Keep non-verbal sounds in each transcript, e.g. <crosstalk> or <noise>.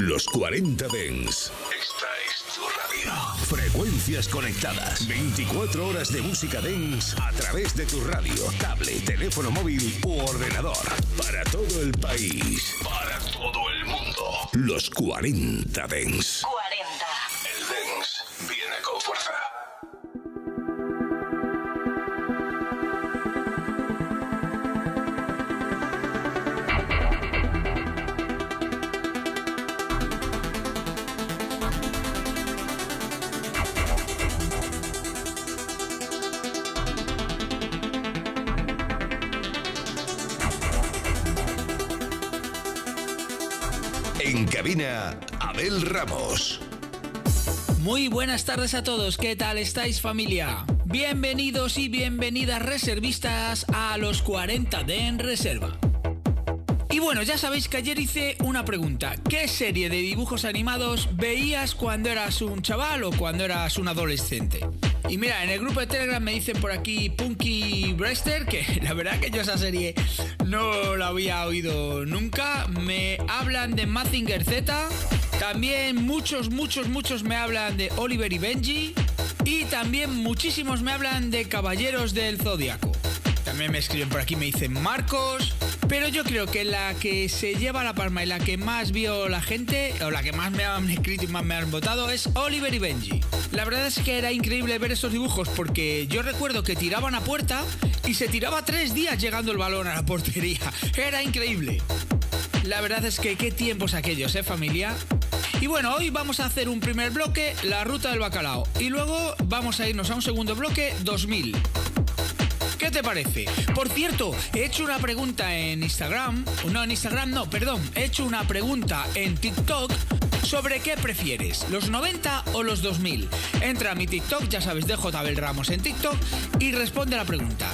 Los 40 Dens. Esta es tu radio. Frecuencias conectadas. 24 horas de música dance a través de tu radio, tablet, teléfono móvil u ordenador. Para todo el país. Para todo el mundo. Los 40 Dens. 40. Abel Ramos. Muy buenas tardes a todos, ¿qué tal estáis familia? Bienvenidos y bienvenidas reservistas a los 40 de En Reserva. Y bueno, ya sabéis que ayer hice una pregunta. ¿Qué serie de dibujos animados veías cuando eras un chaval o cuando eras un adolescente? Y mira, en el grupo de Telegram me dicen por aquí Punky Brewster, que <laughs> la verdad que yo esa serie no la había oído nunca. Me hablan de Mazinger Z. También muchos, muchos, muchos me hablan de Oliver y Benji. Y también muchísimos me hablan de Caballeros del Zodiaco. También me escriben por aquí, me dicen Marcos. Pero yo creo que la que se lleva la palma y la que más vio la gente, o la que más me han <laughs> escrito y más me han votado, es Oliver y Benji. La verdad es que era increíble ver esos dibujos porque yo recuerdo que tiraban a puerta y se tiraba tres días llegando el balón a la portería. <laughs> Era increíble. La verdad es que qué tiempos aquellos, ¿eh, familia? Y bueno, hoy vamos a hacer un primer bloque, la ruta del bacalao. Y luego vamos a irnos a un segundo bloque, 2000. ¿Qué te parece? Por cierto, he hecho una pregunta en Instagram. No, en Instagram no, perdón. He hecho una pregunta en TikTok sobre qué prefieres, los 90 o los 2000. Entra a mi TikTok, ya sabes, de JBel Ramos en TikTok y responde la pregunta.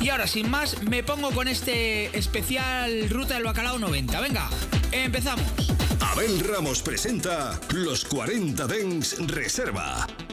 Y ahora, sin más, me pongo con este especial Ruta del Bacalao 90. Venga, empezamos. Abel Ramos presenta Los 40 Dens Reserva. Reserva.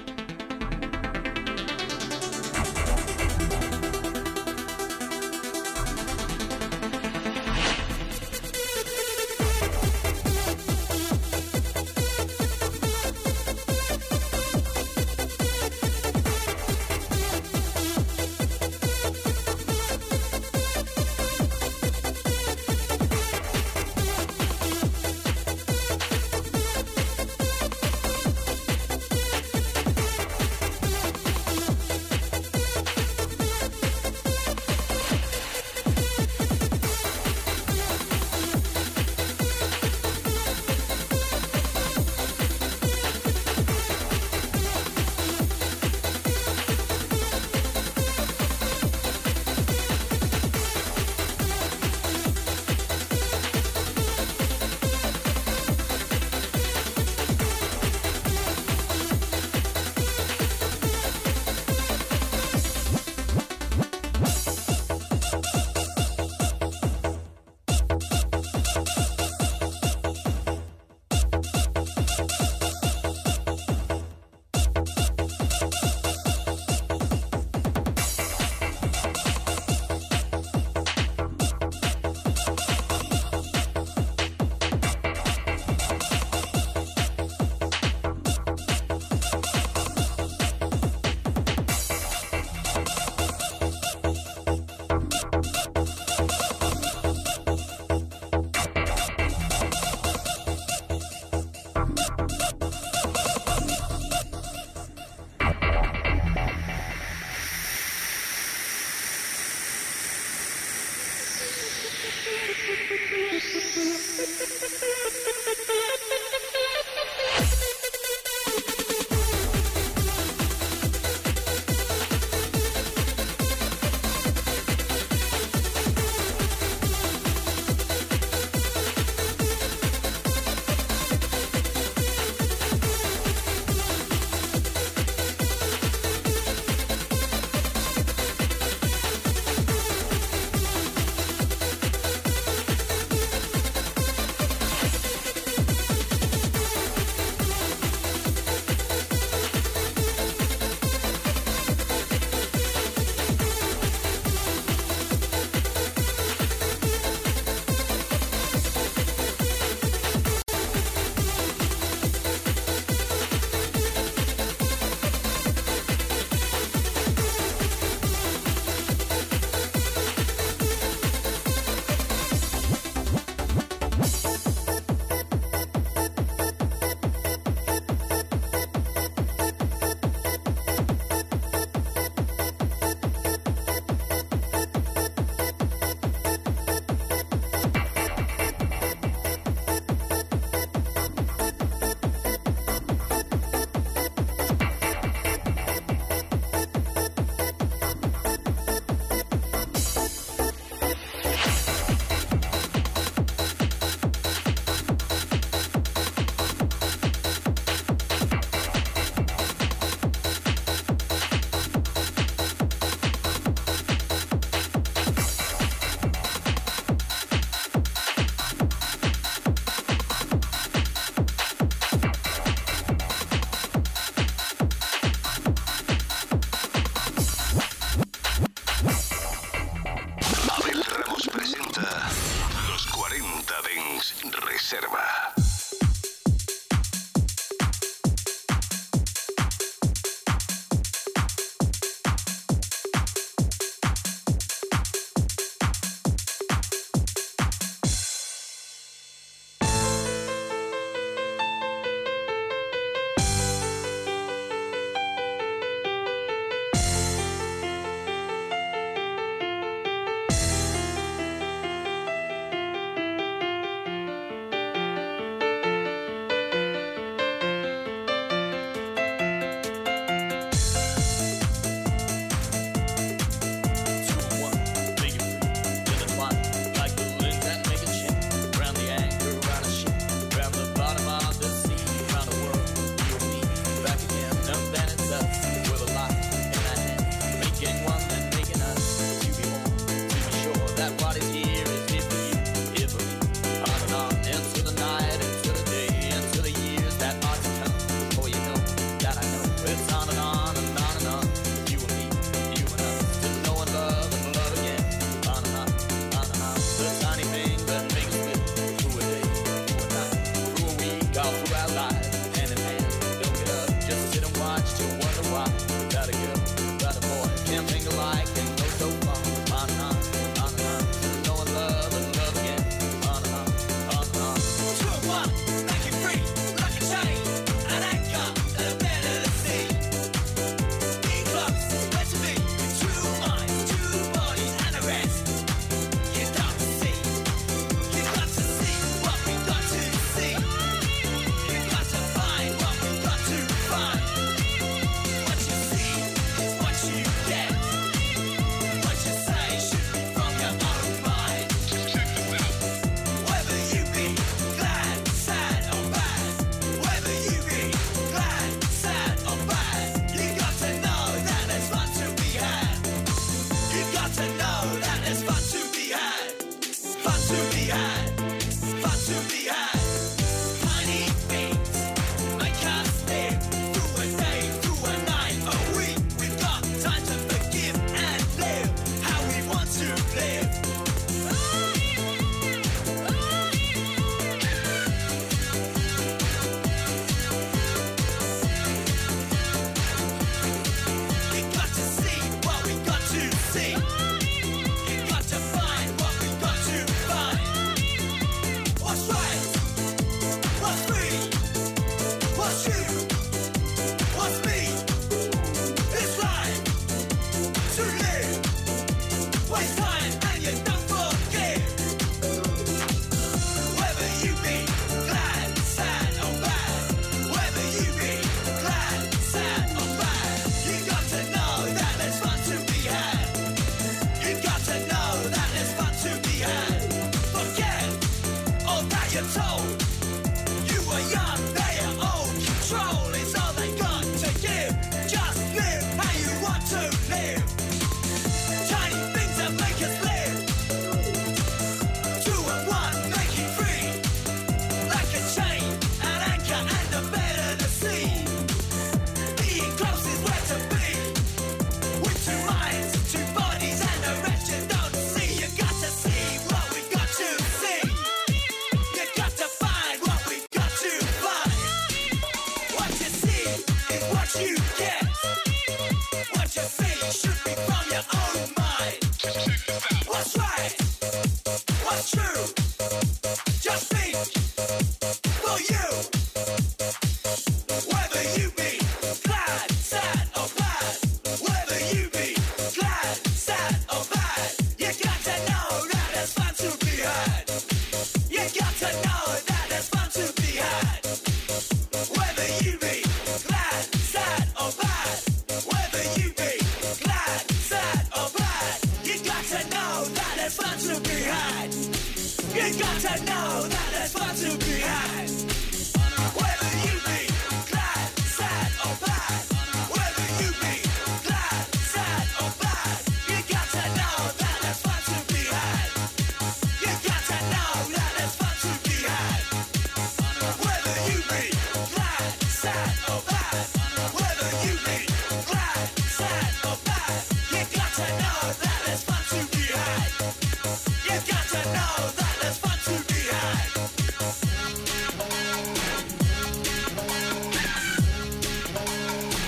umbrella.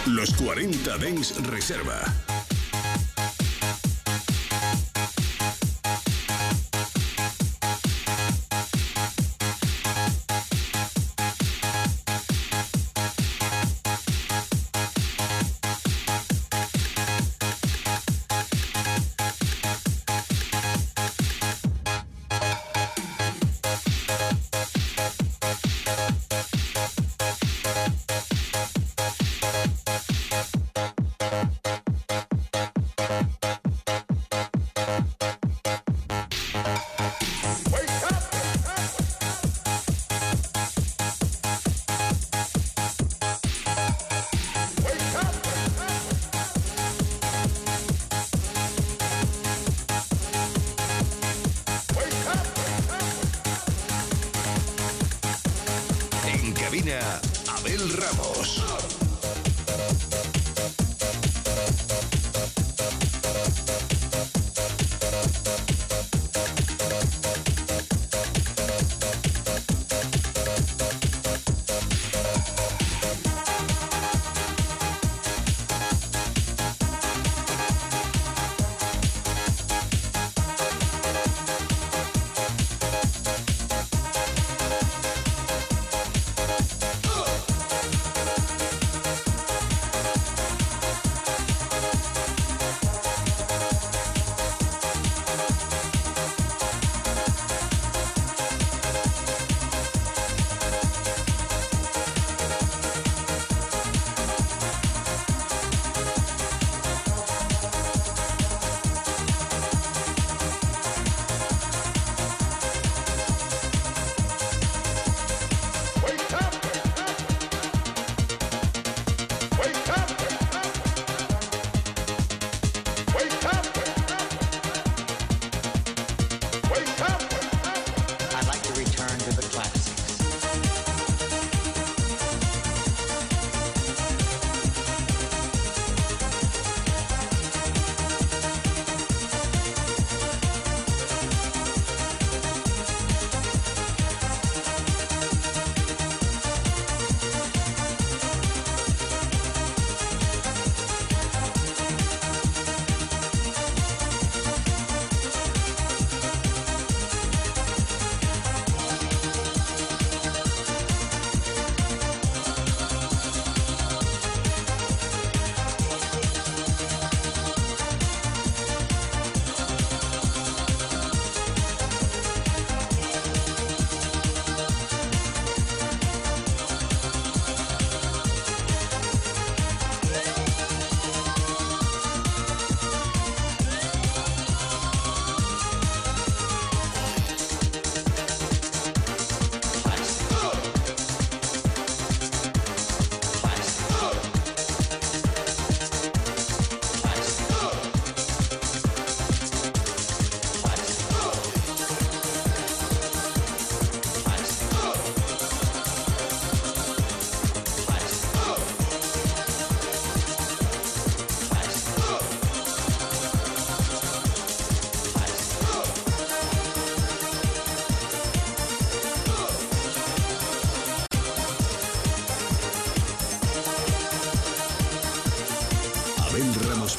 Los 40 Dens Reserva.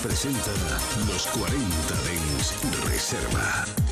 Presenta los 40 Dens Reserva.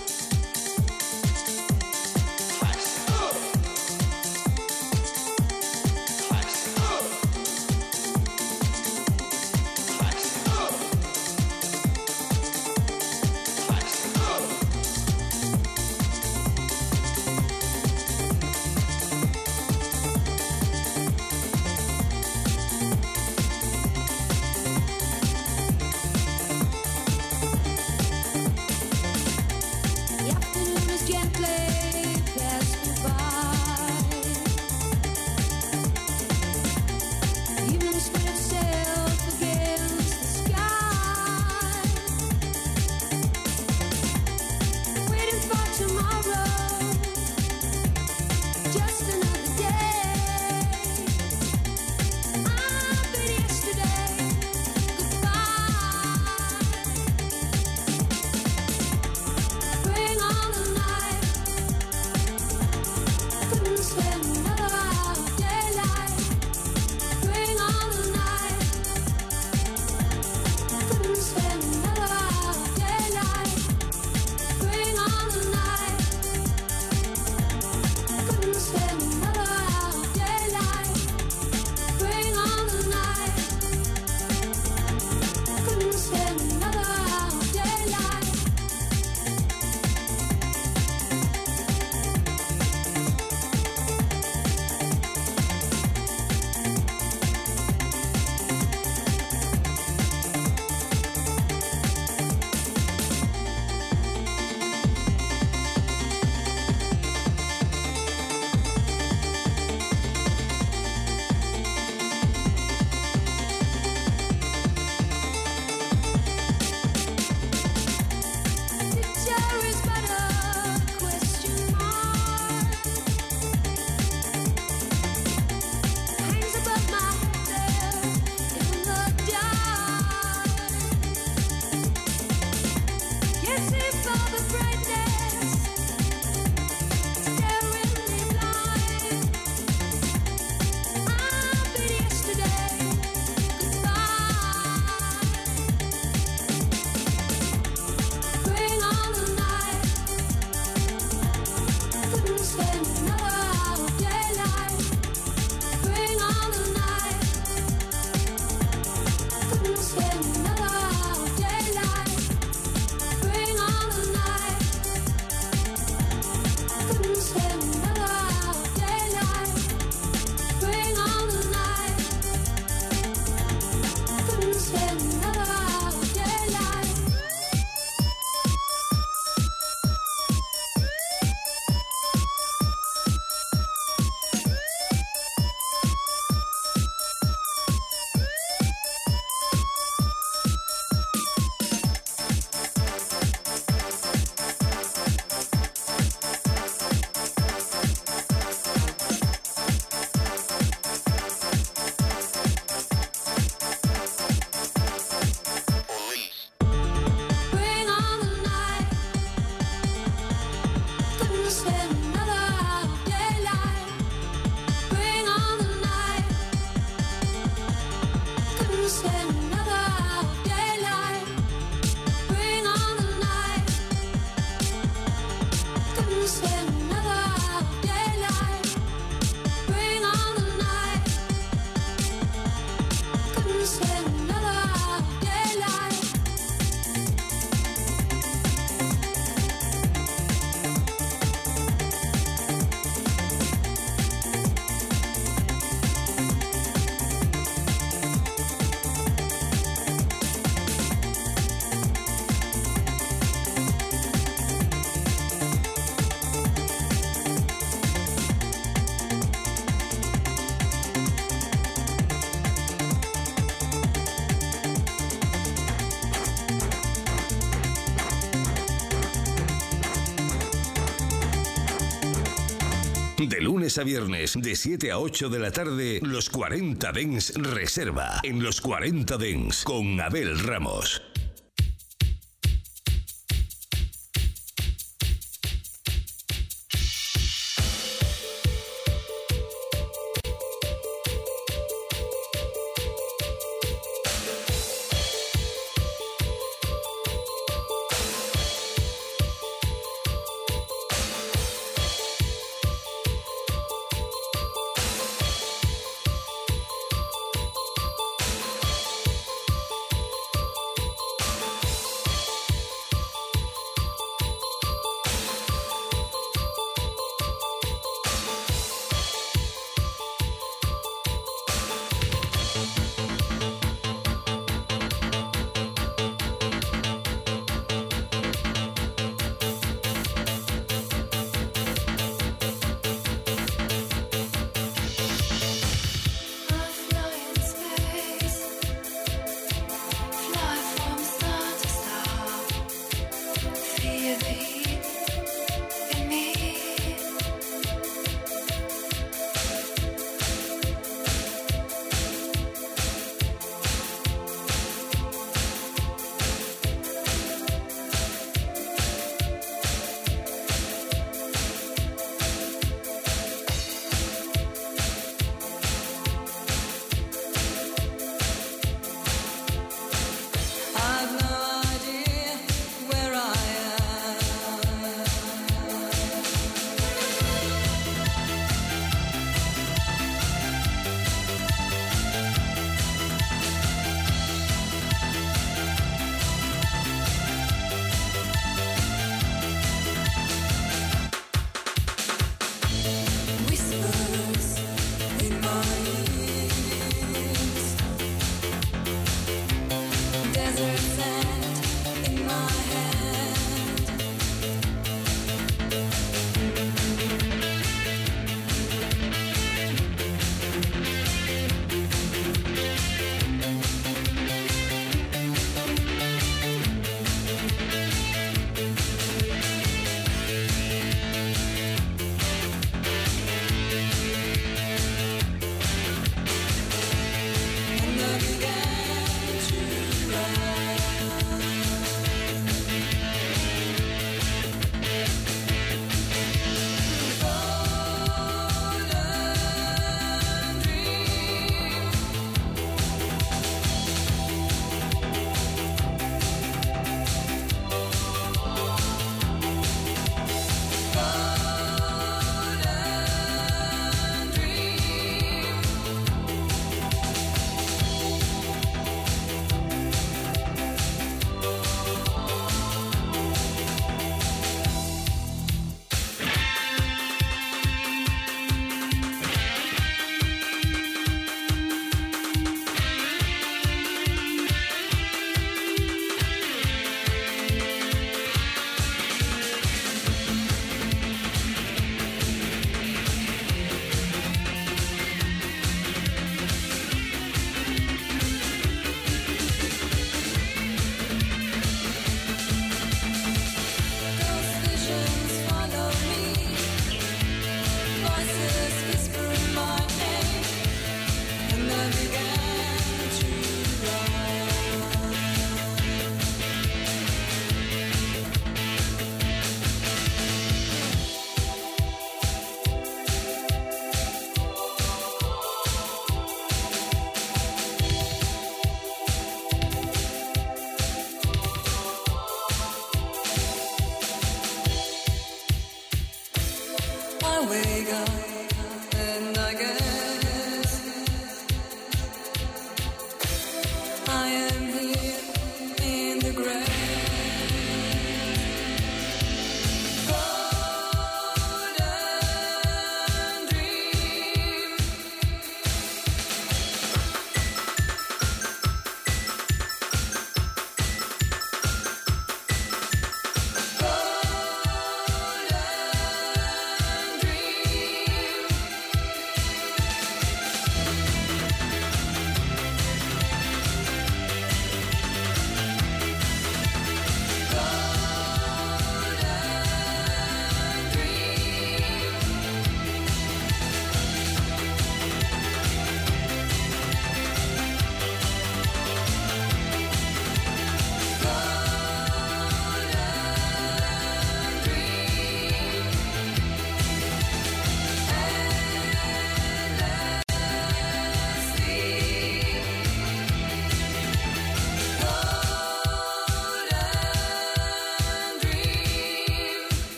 Lunes a viernes, de 7 a 8 de la tarde, los 40 Dens Reserva. En los 40 Dens, con Abel Ramos.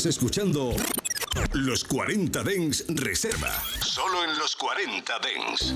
Estás escuchando los 40 Dens Reserva. Solo en los 40 Dens.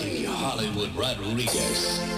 Hollywood Rodriguez.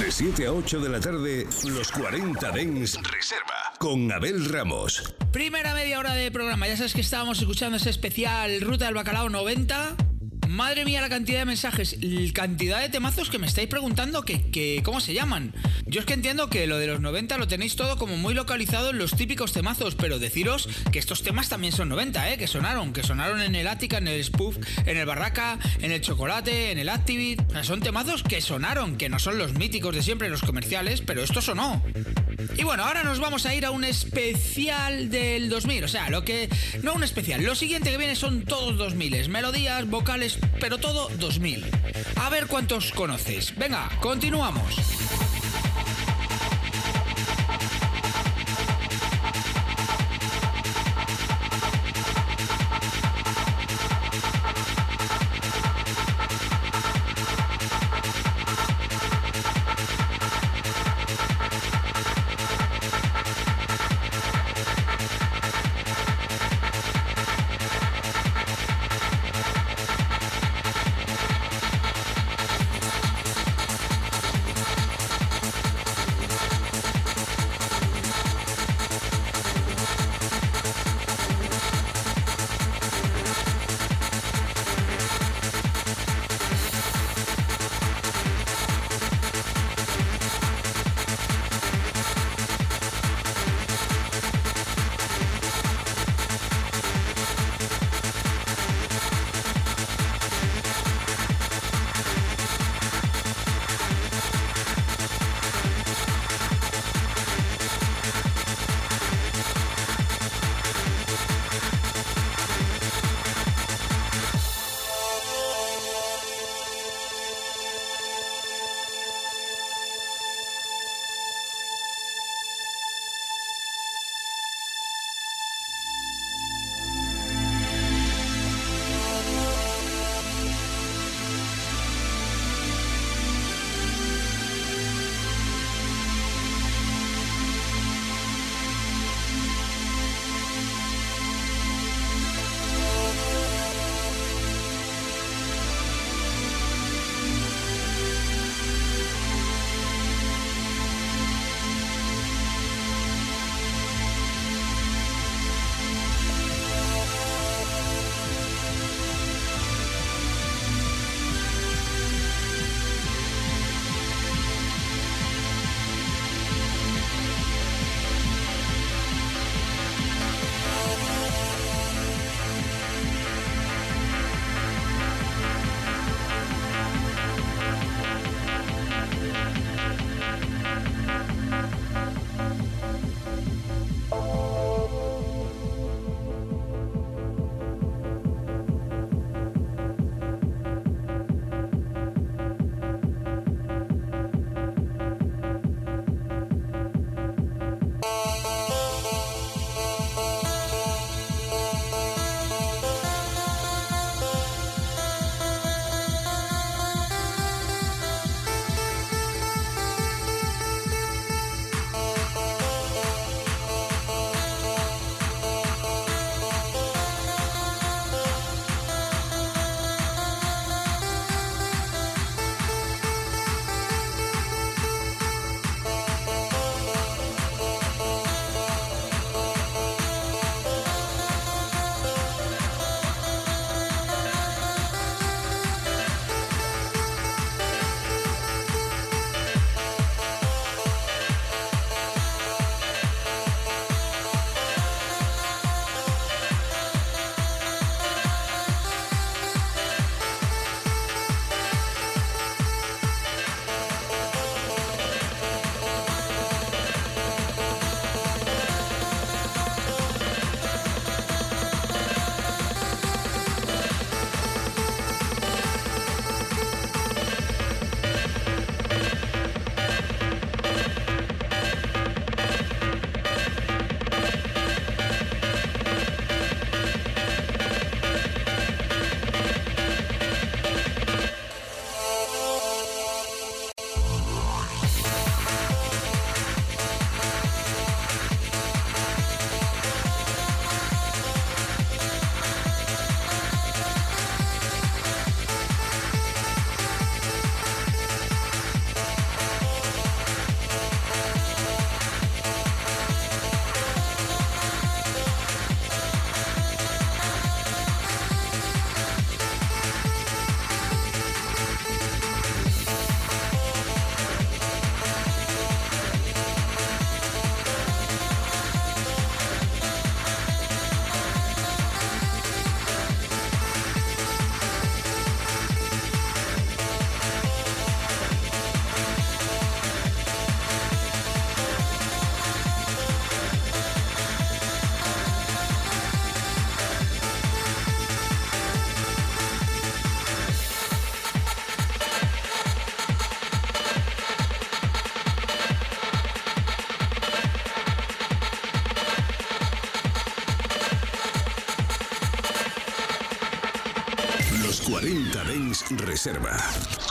De 7 a 8 de la tarde, los 40 Dens Reserva con Abel Ramos. Primera media hora de programa. Ya sabes que estábamos escuchando ese especial Ruta del Bacalao 90 Madre mía la cantidad de mensajes, la cantidad de temazos que me estáis preguntando que, cómo se llaman. Yo es que entiendo que lo de los 90 lo tenéis todo como muy localizado en los típicos temazos, pero deciros que estos temas también son 90, ¿eh? Que sonaron, que sonaron en el Ática, en el Spoof, en el Barraca, en el Chocolate, en el Activit. O sea, son temazos que sonaron, que no son los míticos de siempre, los comerciales, pero esto sonó. Y bueno, ahora nos vamos a ir a un especial del 2000, o sea, lo que... No un especial, lo siguiente que viene son todos 2000, melodías, vocales, pero todo 2000. A ver cuántos conoces. Venga, continuamos. Reserva.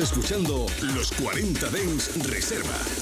Escuchando los 40 Dens Reserva.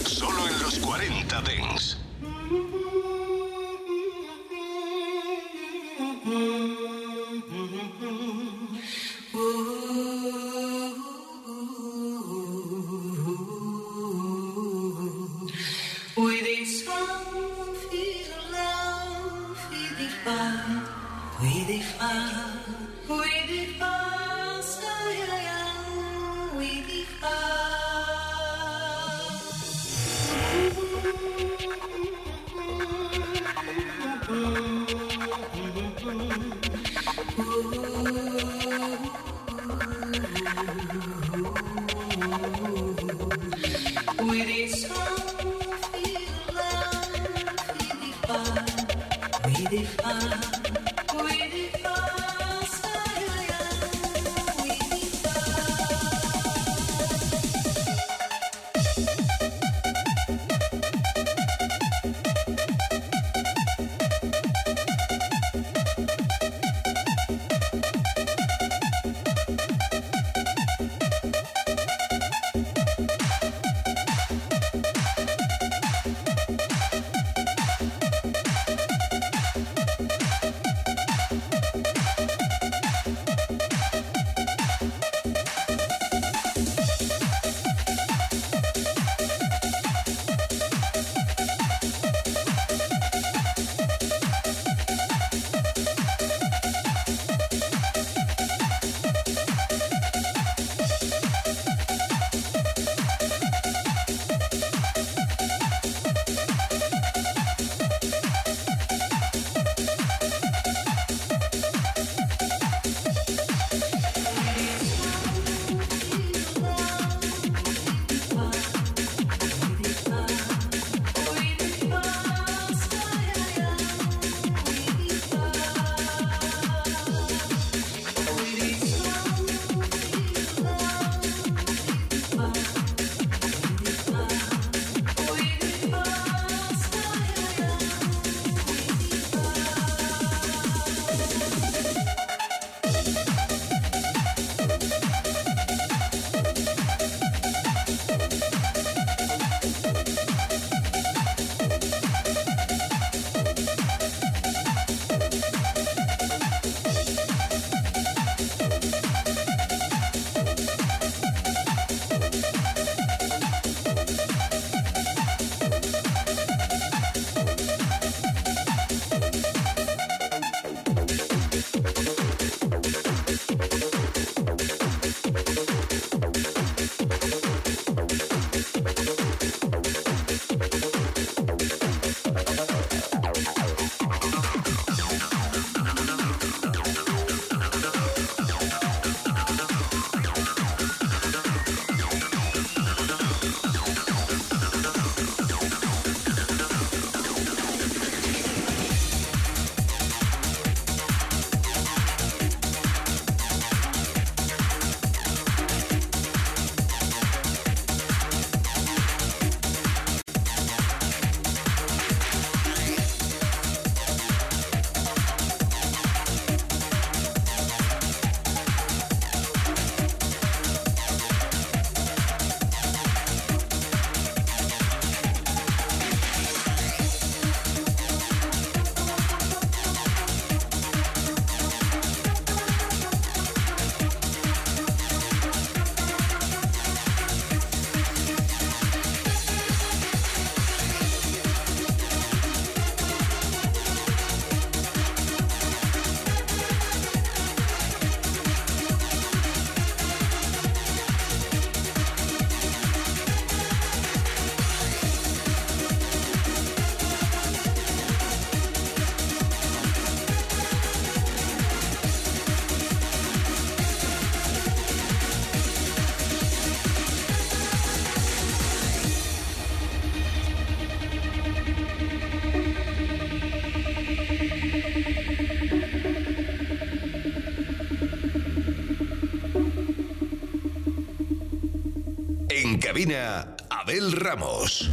Cabina, Abel Ramos.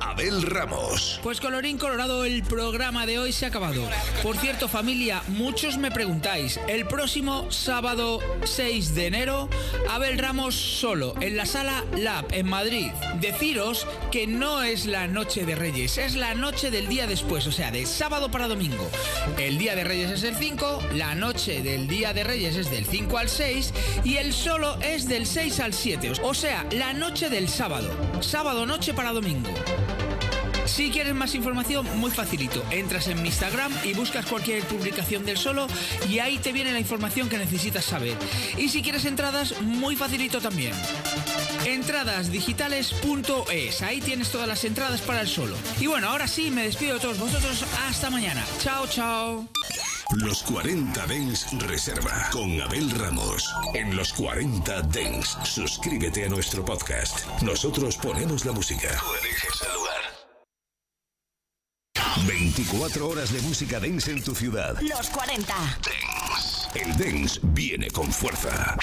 Abel Ramos. Pues colorín colorado, el programa de hoy se ha acabado. Por cierto, familia, muchos me preguntáis, el próximo sábado 6 de enero, Abel Ramos solo, en la sala Lab, en Madrid. Deciros que no es la noche de Reyes, es la noche del día después, o sea, de sábado para domingo. El día de Reyes es el 5, la noche del día de Reyes es del 5 al 6 y el solo es del 6 al 7, o sea, la noche del sábado. Sábado noche para domingo. Si quieres más información, muy facilito. Entras en mi Instagram y buscas cualquier publicación del solo y ahí te viene la información que necesitas saber. Y si quieres entradas, muy facilito también. Entradasdigitales.es, ahí tienes todas las entradas para el solo. Y bueno, ahora sí, me despido de todos vosotros. Hasta mañana. Chao, chao. Los 40 Dens Reserva con Abel Ramos. En los 40 Dens, suscríbete a nuestro podcast. Nosotros ponemos la música. Tú eliges el lugar. 24 horas de música dance en tu ciudad. Los 40. Dance. El dance viene con fuerza.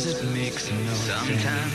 Sometimes it makes no Sometimes no